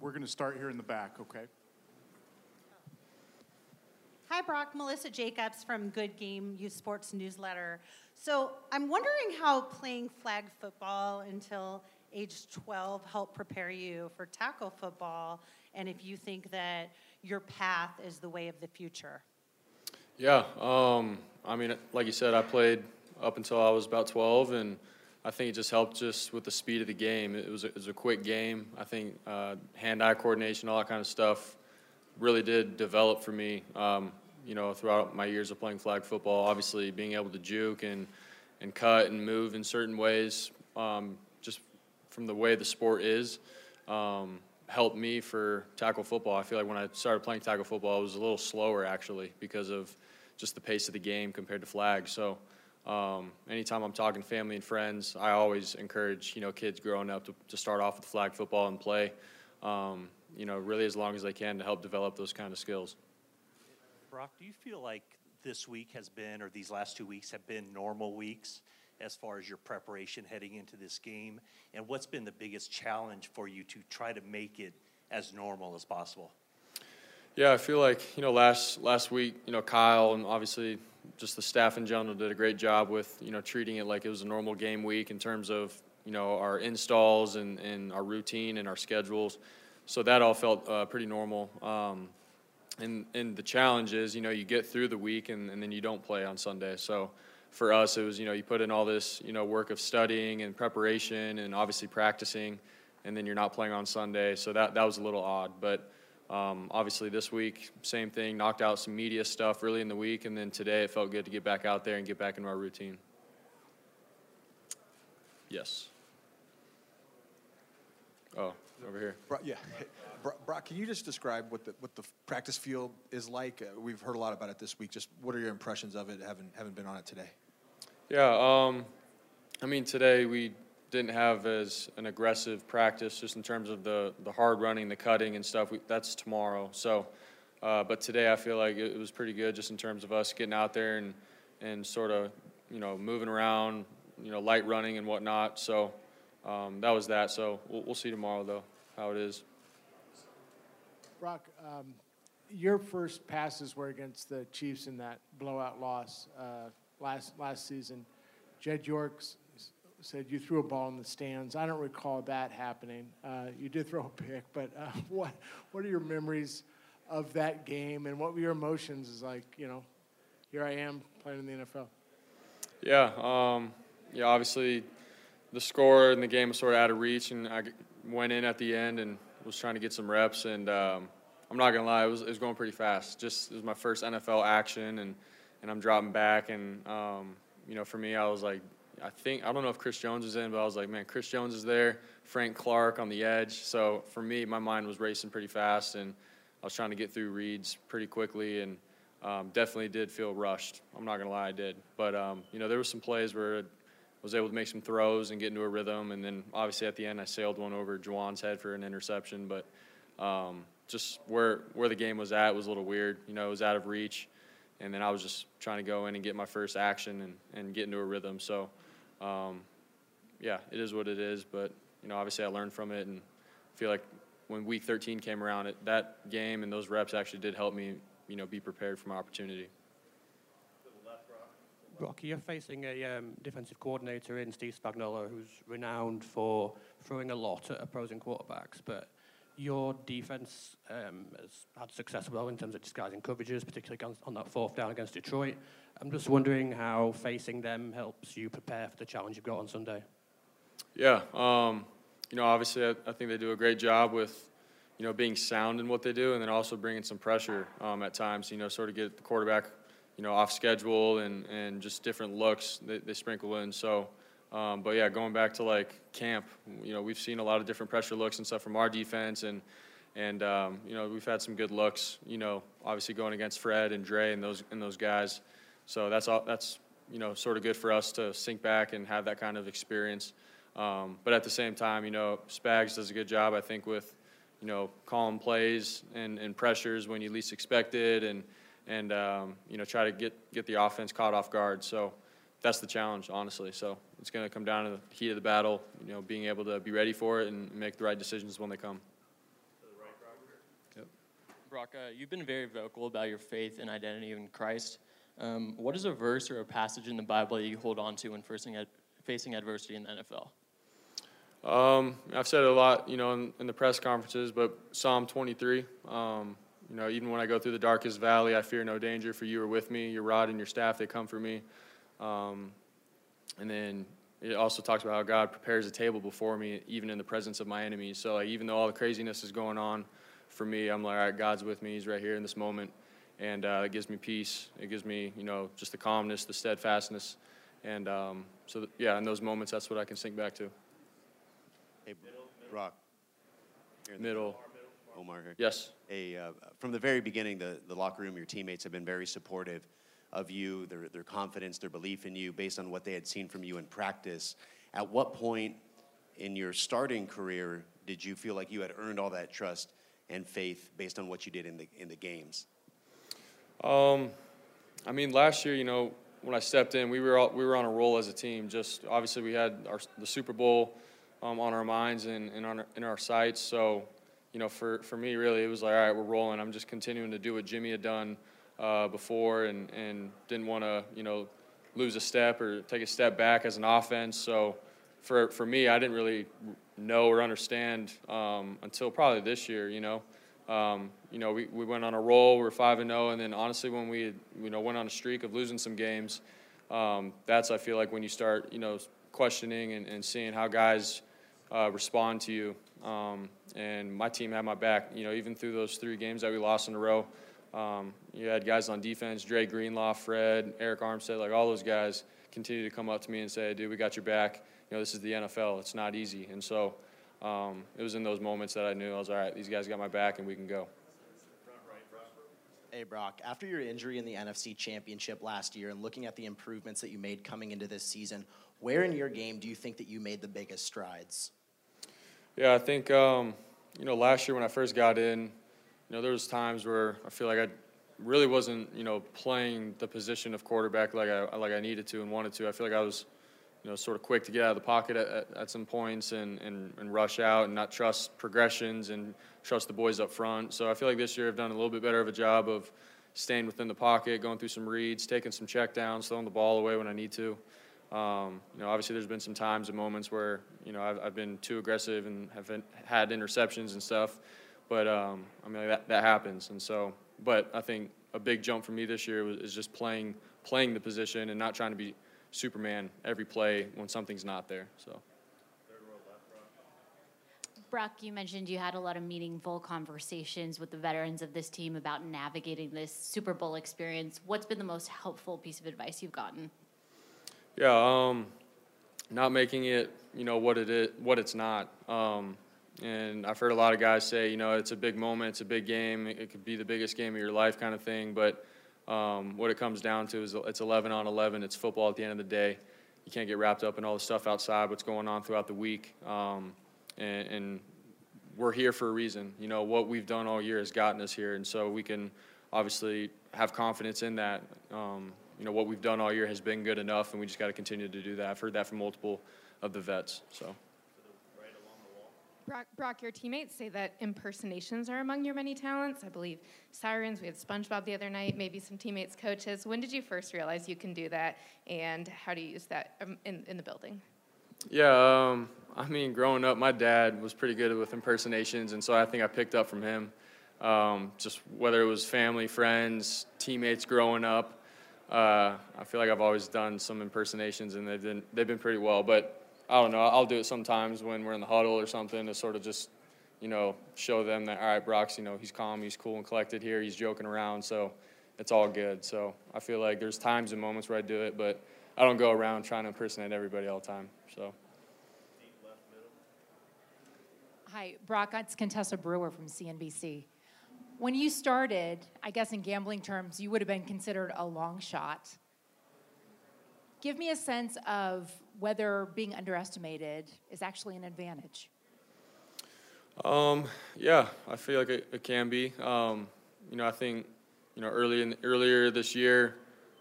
We're going to start here in the back, okay? Hi, Brock. Melissa Jacobs from Good Game Youth Sports Newsletter. So I'm wondering how playing flag football until age 12 helped prepare you for tackle football, and if you think that your path is the way of the future. Yeah, um, I mean, like you said, I played up until I was about 12, and I think it just helped just with the speed of the game. It was a, it was a quick game. I think uh, hand-eye coordination, all that kind of stuff, really did develop for me. Um, you know, throughout my years of playing flag football, obviously being able to juke and and cut and move in certain ways, um, just from the way the sport is, um, helped me for tackle football. I feel like when I started playing tackle football, I was a little slower actually because of just the pace of the game compared to flag. So. Um, anytime I'm talking family and friends, I always encourage you know kids growing up to, to start off with flag football and play, um, you know, really as long as they can to help develop those kind of skills. Brock, do you feel like this week has been, or these last two weeks have been normal weeks as far as your preparation heading into this game? And what's been the biggest challenge for you to try to make it as normal as possible? Yeah, I feel like you know last last week, you know Kyle and obviously just the staff in general did a great job with you know treating it like it was a normal game week in terms of you know our installs and, and our routine and our schedules. So that all felt uh, pretty normal. Um, and and the challenge is you know you get through the week and, and then you don't play on Sunday. So for us it was you know you put in all this you know work of studying and preparation and obviously practicing, and then you're not playing on Sunday. So that that was a little odd, but. Um, obviously, this week, same thing, knocked out some media stuff early in the week, and then today it felt good to get back out there and get back into our routine. Yes. Oh, over here. Brock, yeah. Brock, can you just describe what the what the practice field is like? Uh, we've heard a lot about it this week. Just what are your impressions of it? Having haven't been on it today. Yeah. Um, I mean, today we didn't have as an aggressive practice just in terms of the, the hard running, the cutting and stuff. We, that's tomorrow. So, uh, but today I feel like it, it, was pretty good just in terms of us getting out there and, and sort of, you know, moving around, you know, light running and whatnot. So um, that was that. So we'll, we'll, see tomorrow though how it is. Brock, um, your first passes were against the Chiefs in that blowout loss uh, last last season. Jed York's said you threw a ball in the stands. I don't recall that happening. Uh, you did throw a pick, but uh, what what are your memories of that game, and what were your emotions? Is like you know, here I am playing in the NFL. Yeah, um, yeah. Obviously, the score in the game was sort of out of reach, and I went in at the end and was trying to get some reps. And um, I'm not gonna lie, it was, it was going pretty fast. Just it was my first NFL action, and and I'm dropping back, and um, you know, for me, I was like I think I don't know if Chris Jones was in, but I was like, man, Chris Jones is there, Frank Clark on the edge. So for me, my mind was racing pretty fast, and I was trying to get through reads pretty quickly, and um, definitely did feel rushed. I'm not gonna lie, I did. But um, you know, there were some plays where I was able to make some throws and get into a rhythm, and then obviously at the end, I sailed one over Jauan's head for an interception. But um, just where where the game was at was a little weird. You know, it was out of reach and then I was just trying to go in and get my first action and, and get into a rhythm. So um, yeah, it is what it is. But you know, obviously, I learned from it and feel like when Week 13 came around, it, that game and those reps actually did help me, you know, be prepared for my opportunity. Rocky, you're facing a um, defensive coordinator in Steve Spagnuolo, who's renowned for throwing a lot at opposing quarterbacks. But your defense um, has had success well in terms of disguising coverages, particularly on, that fourth down against Detroit. I'm just wondering how facing them helps you prepare for the challenge you've got on Sunday. Yeah, um, you know, obviously, I, I, think they do a great job with, you know, being sound in what they do, and then also bringing some pressure um, at times. You know, sort of get the quarterback, you know, off schedule and and just different looks they, they sprinkle in. So. Um, but yeah, going back to like camp, you know, we've seen a lot of different pressure looks and stuff from our defense, and and um, you know, we've had some good looks. You know, obviously going against Fred and Dre and those and those guys. So that's all. That's you know, sort of good for us to sink back and have that kind of experience. Um, but at the same time, you know, Spags does a good job, I think, with you know calling plays and, and pressures when you least expect it, and and um, you know try to get get the offense caught off guard. So that's the challenge, honestly. So it's going to come down to the heat of the battle, you know, being able to be ready for it and make the right decisions when they come. Yep. Brock, uh, you've been very vocal about your faith and identity in Christ. Um, what is a verse or a passage in the Bible that you hold on to when facing, ad- facing adversity in the NFL? Um, I've said it a lot, you know, in, in, the press conferences, but Psalm 23. Um, you know, even when I go through the darkest valley, I fear no danger, for you are with me. Your rod and your staff, they come for me. Um, and then it also talks about how God prepares a table before me, even in the presence of my enemies. So, like, even though all the craziness is going on for me, I'm like, all right, God's with me. He's right here in this moment and uh, it gives me peace. It gives me, you know, just the calmness, the steadfastness, and um, so th- yeah, in those moments, that's what I can sink back to. Hey, Brock. Middle. Omar here. Yes. Hey, uh, from the very beginning, the, the locker room, your teammates have been very supportive of you, their, their confidence, their belief in you, based on what they had seen from you in practice. At what point in your starting career did you feel like you had earned all that trust and faith based on what you did in the in the games? Um, I mean, last year, you know, when I stepped in, we were all, we were on a roll as a team. Just obviously, we had our, the Super Bowl um, on our minds and, and on our, in our sights. So, you know, for, for me, really, it was like, all right, we're rolling. I'm just continuing to do what Jimmy had done uh, before, and and didn't want to, you know, lose a step or take a step back as an offense. So, for for me, I didn't really know or understand um, until probably this year. You know. Um, you know, we, we went on a roll. We are five and zero, oh, and then honestly, when we you know went on a streak of losing some games, um, that's I feel like when you start you know questioning and, and seeing how guys uh, respond to you. Um, and my team had my back. You know, even through those three games that we lost in a row, um, you had guys on defense: Dre Greenlaw, Fred, Arik Armstead, like all those guys continue to come up to me and say, "Dude, we got your back." You know, this is the NFL. It's not easy, and so um, it was in those moments that I knew I was all right. These guys got my back, and we can go. Hey, Brock, after your injury in the NFC Championship last year and looking at the improvements that you made coming into this season, where in your game do you think that you made the biggest strides? Yeah, I think, um, you know, last year when I first got in, you know, there was times where I feel like I really wasn't, you know, playing the position of quarterback like I, like I needed to and wanted to. I feel like I was – you know, sort of quick to get out of the pocket at, at, at some points and, and, and, rush out and not trust progressions and trust the boys up front. So I feel like this year I've done a little bit better of a job of staying within the pocket, going through some reads, taking some check downs, throwing the ball away when I need to. Um, you know, obviously there's been some times and moments where, you know, I've, I've been too aggressive and have been, had interceptions and stuff. But, um, I mean, that, that happens. And so, but I think a big jump for me this year was, is just playing, playing the position and not trying to be – Superman every play when something's not there. So. Brock, you mentioned you had a lot of meaningful conversations with the veterans of this team about navigating this Super Bowl experience. What's been the most helpful piece of advice you've gotten? Yeah, um, not making it, you know, what it is, what it's not. Um, and I've heard a lot of guys say, you know, it's a big moment, it's a big game, it could be the biggest game of your life, kind of thing. But um, what it comes down to is it's 11 on 11. It's football at the end of the day. You can't get wrapped up in all the stuff outside, what's going on throughout the week. Um, and, and, we're here for a reason. You know, what we've done all year has gotten us here. And so we can obviously have confidence in that. Um, you know, what we've done all year has been good enough, and we just got to continue to do that. I've heard that from multiple of the vets. So. Brock, Brock, your teammates say that impersonations are among your many talents. I believe sirens, we had SpongeBob the other night, maybe some teammates, coaches. When did you first realize you can do that, and how do you use that um, in, in the building? Yeah, um, I mean, growing up, my dad was pretty good with impersonations, and so I think I picked up from him. Um, just whether it was family, friends, teammates growing up, uh, I feel like I've always done some impersonations, and they've been they've been pretty well. But I don't know, I'll do it sometimes when we're in the huddle or something to sort of just, you know, show them that all right, Brock's, you know, he's calm, he's cool and collected here, he's joking around, so it's all good. So I feel like there's times and moments where I do it, but I don't go around trying to impersonate everybody all the time. So. Hi, Brock. It's Contessa Brewer from CNBC. When you started, I guess in gambling terms, you would have been considered a long shot. Give me a sense of whether being underestimated is actually an advantage. Um, yeah, I feel like it, it can be. Um, you know, I think, you know, early in, earlier this year,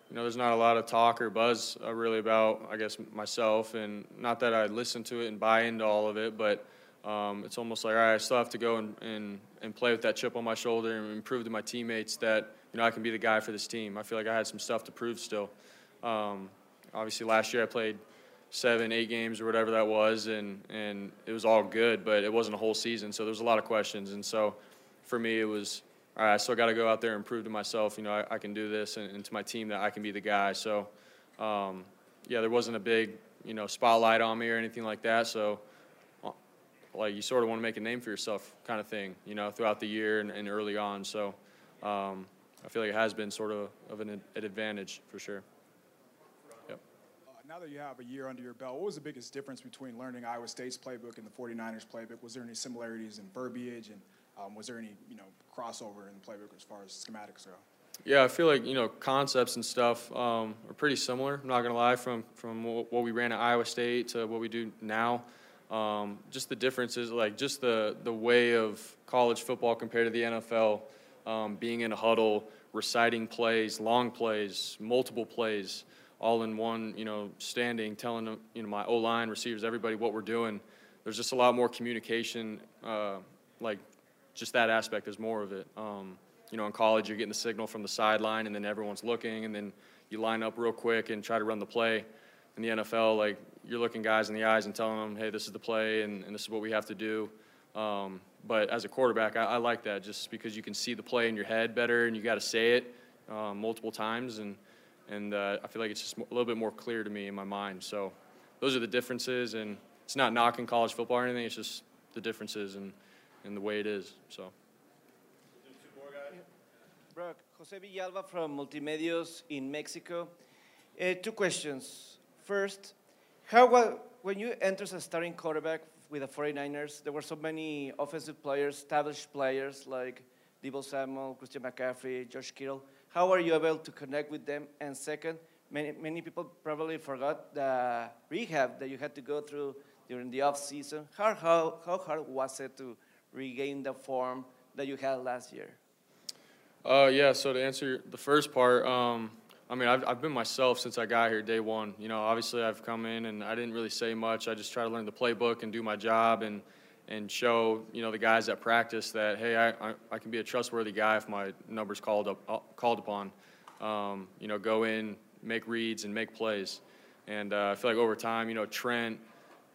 you know, there's not a lot of talk or buzz uh, really about, I guess, myself, and not that I listen to it and buy into all of it, but um, it's almost like, all right, I still have to go and, and, and play with that chip on my shoulder and prove to my teammates that, you know, I can be the guy for this team. I feel like I had some stuff to prove still. Um, obviously, last year I played seven, eight games or whatever that was, and, and it was all good, but it wasn't a whole season, so there was a lot of questions. And so for me, it was, all right, I still got to go out there and prove to myself, you know, I, I can do this, and, and, to my team that I can be the guy. So, um, yeah, there wasn't a big, you know, spotlight on me or anything like that. So, like you sort of want to make a name for yourself kind of thing, you know, throughout the year and, and early on. So um, I feel like it has been sort of of an, an advantage for sure. Now that you have a year under your belt, what was the biggest difference between learning Iowa State's playbook and the 49ers playbook? Was there any similarities in verbiage and um, was there any, you know, crossover in the playbook as far as schematics go? Yeah, I feel like you know concepts and stuff um, are pretty similar. I'm not gonna lie, from from what we ran at Iowa State to what we do now. Um, just the differences, like just the the way of college football compared to the NFL, um, being in a huddle, reciting plays, long plays, multiple plays, all in one, you know, standing, telling you know my O line receivers, everybody what we're doing. There's just a lot more communication, uh, like just that aspect There's more of it. Um, you know, in college, you're getting the signal from the sideline, and then everyone's looking, and then you line up real quick and try to run the play. In the NFL, like you're looking guys in the eyes and telling them, hey, this is the play and, and this is what we have to do. Um, but as a quarterback, I, I, like that just because you can see the play in your head better and you got to say it um, multiple times. And, and uh, I feel like it's just a little bit more clear to me in my mind. So those are the differences. And it's not knocking college football or anything, it's just the differences and, and the way it is. So. Brock, Jose Villalba from Multimedios in Mexico. Uh, two questions. First, how well, when you enter as a starting quarterback with the 49ers, there were so many offensive players, established players like Deebo Samuel, Christian McCaffrey, Josh Kittle. How are you able to connect with them? And second, many, many people probably forgot the rehab that you had to go through during the off season. How, how, how hard was it to regain the form that you had last year? Uh, yeah, so to answer the first part, um, I mean, I've, I've been myself since I got here day one. You know, obviously I've come in and I didn't really say much. I just try to learn the playbook and do my job and, and show, you know, the guys that practice that, hey, I, I, I can be a trustworthy guy if my number's called, up, uh, called upon. Um, you know, go in, make reads, and make plays. And uh, I feel like over time, you know, Trent,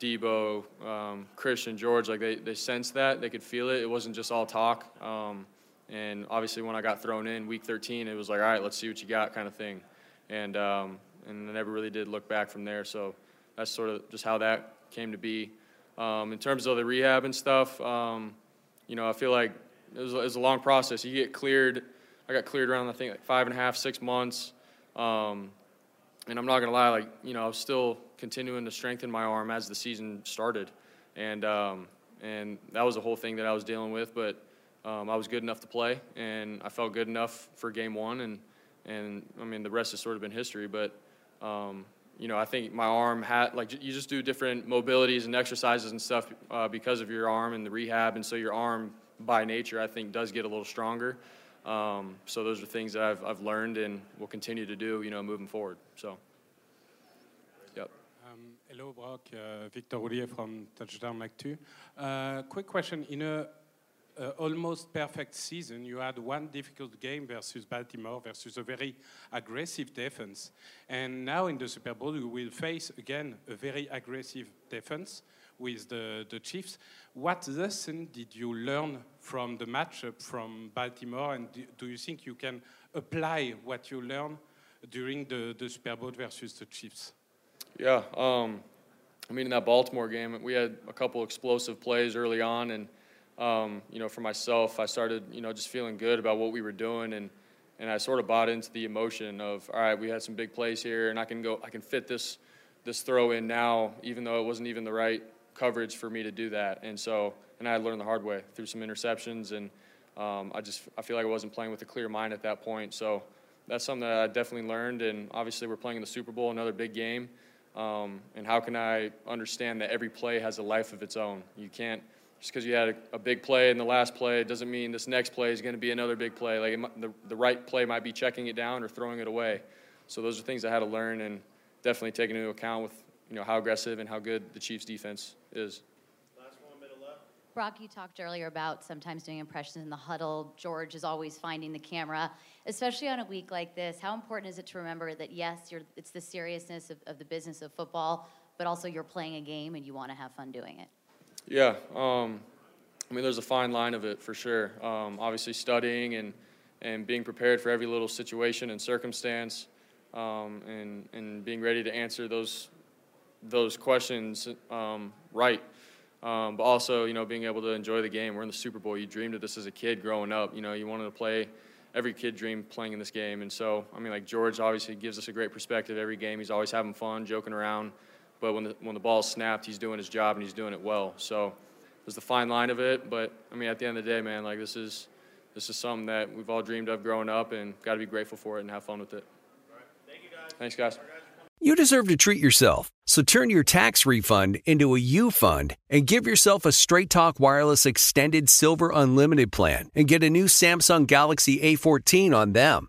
Deebo um, Christian, George, like they, they sensed that. They could feel it. It wasn't just all talk. Um, and obviously, when I got thrown in week 13, it was like, all right, let's see what you got, kind of thing. And um, and I never really did look back from there. So that's sort of just how that came to be. Um, in terms of the rehab and stuff, um, you know, I feel like it was, it was, a long process. You get cleared. I got cleared around I think like five and a half, six months. Um, and I'm not gonna lie, like you know, I was still continuing to strengthen my arm as the season started, and um, and that was the whole thing that I was dealing with. But um, I was good enough to play, and I felt good enough for game one, and and I mean the rest has sort of been history. But um, you know, I think my arm had like you just do different mobilities and exercises and stuff uh, because of your arm and the rehab, and so your arm by nature I think does get a little stronger. Um, so those are things that I've I've learned and will continue to do, you know, moving forward. So. Yep. Um, hello, Brock. Uh, Victor Roulier from Touchdown Actu. Uh, quick question. In a uh, almost perfect season, you had one difficult game versus Baltimore versus a very aggressive defense. And now in the Super Bowl, you will face again a very aggressive defense with the, the Chiefs. What lesson did you learn from the matchup from Baltimore, and do, you think you can apply what you learned during the, the Super Bowl versus the Chiefs? Yeah, um, I mean, in that Baltimore game, we had a couple explosive plays early on, and um, you know, for myself, I started, you know, just feeling good about what we were doing, and and I sort of bought into the emotion of, all right, we had some big plays here, and I can go, I can fit this this throw in now, even though it wasn't even the right coverage for me to do that, and so, and I learned the hard way through some interceptions, and um, I just, I feel like I wasn't playing with a clear mind at that point, so that's something that I definitely learned, and obviously we're playing in the Super Bowl, another big game. Um, and how can I understand that every play has a life of its own? You can't just because you had a, a, big play in the last play, doesn't mean this next play is going to be another big play. Like it, the, the right play might be checking it down or throwing it away. So those are things I had to learn and definitely taking into account with you know how aggressive and how good the Chiefs defense is. Brock, you talked earlier about sometimes doing impressions in the huddle. George is always finding the camera, especially on a week like this. How important is it to remember that, yes, it's the seriousness of, of, the business of football, but also you're playing a game and you want to have fun doing it? Yeah. Um, I mean, there's a fine line of it for sure. Um, obviously, studying and, and being prepared for every little situation and circumstance um, and, and being ready to answer those, those questions um, right. Um, but also, you know, being able to enjoy the game. We're in the Super Bowl. You dreamed of this as a kid growing up. You know, you wanted to play. Every kid dreamed playing in this game, and so I mean, like George obviously gives us a great perspective every game. He's always having fun, joking around. But when the when the ball's snapped, he's doing his job and he's doing it well. So there's the fine line of it. But I mean, at the end of the day, man, like this is this is something that we've all dreamed of growing up, and got to be grateful for it and have fun with it. Thank you, guys. Thanks, guys. You deserve to treat yourself. So turn your tax refund into a U fund and give yourself a Straight Talk Wireless Extended Silver Unlimited plan and get a new Samsung Galaxy A14 on them.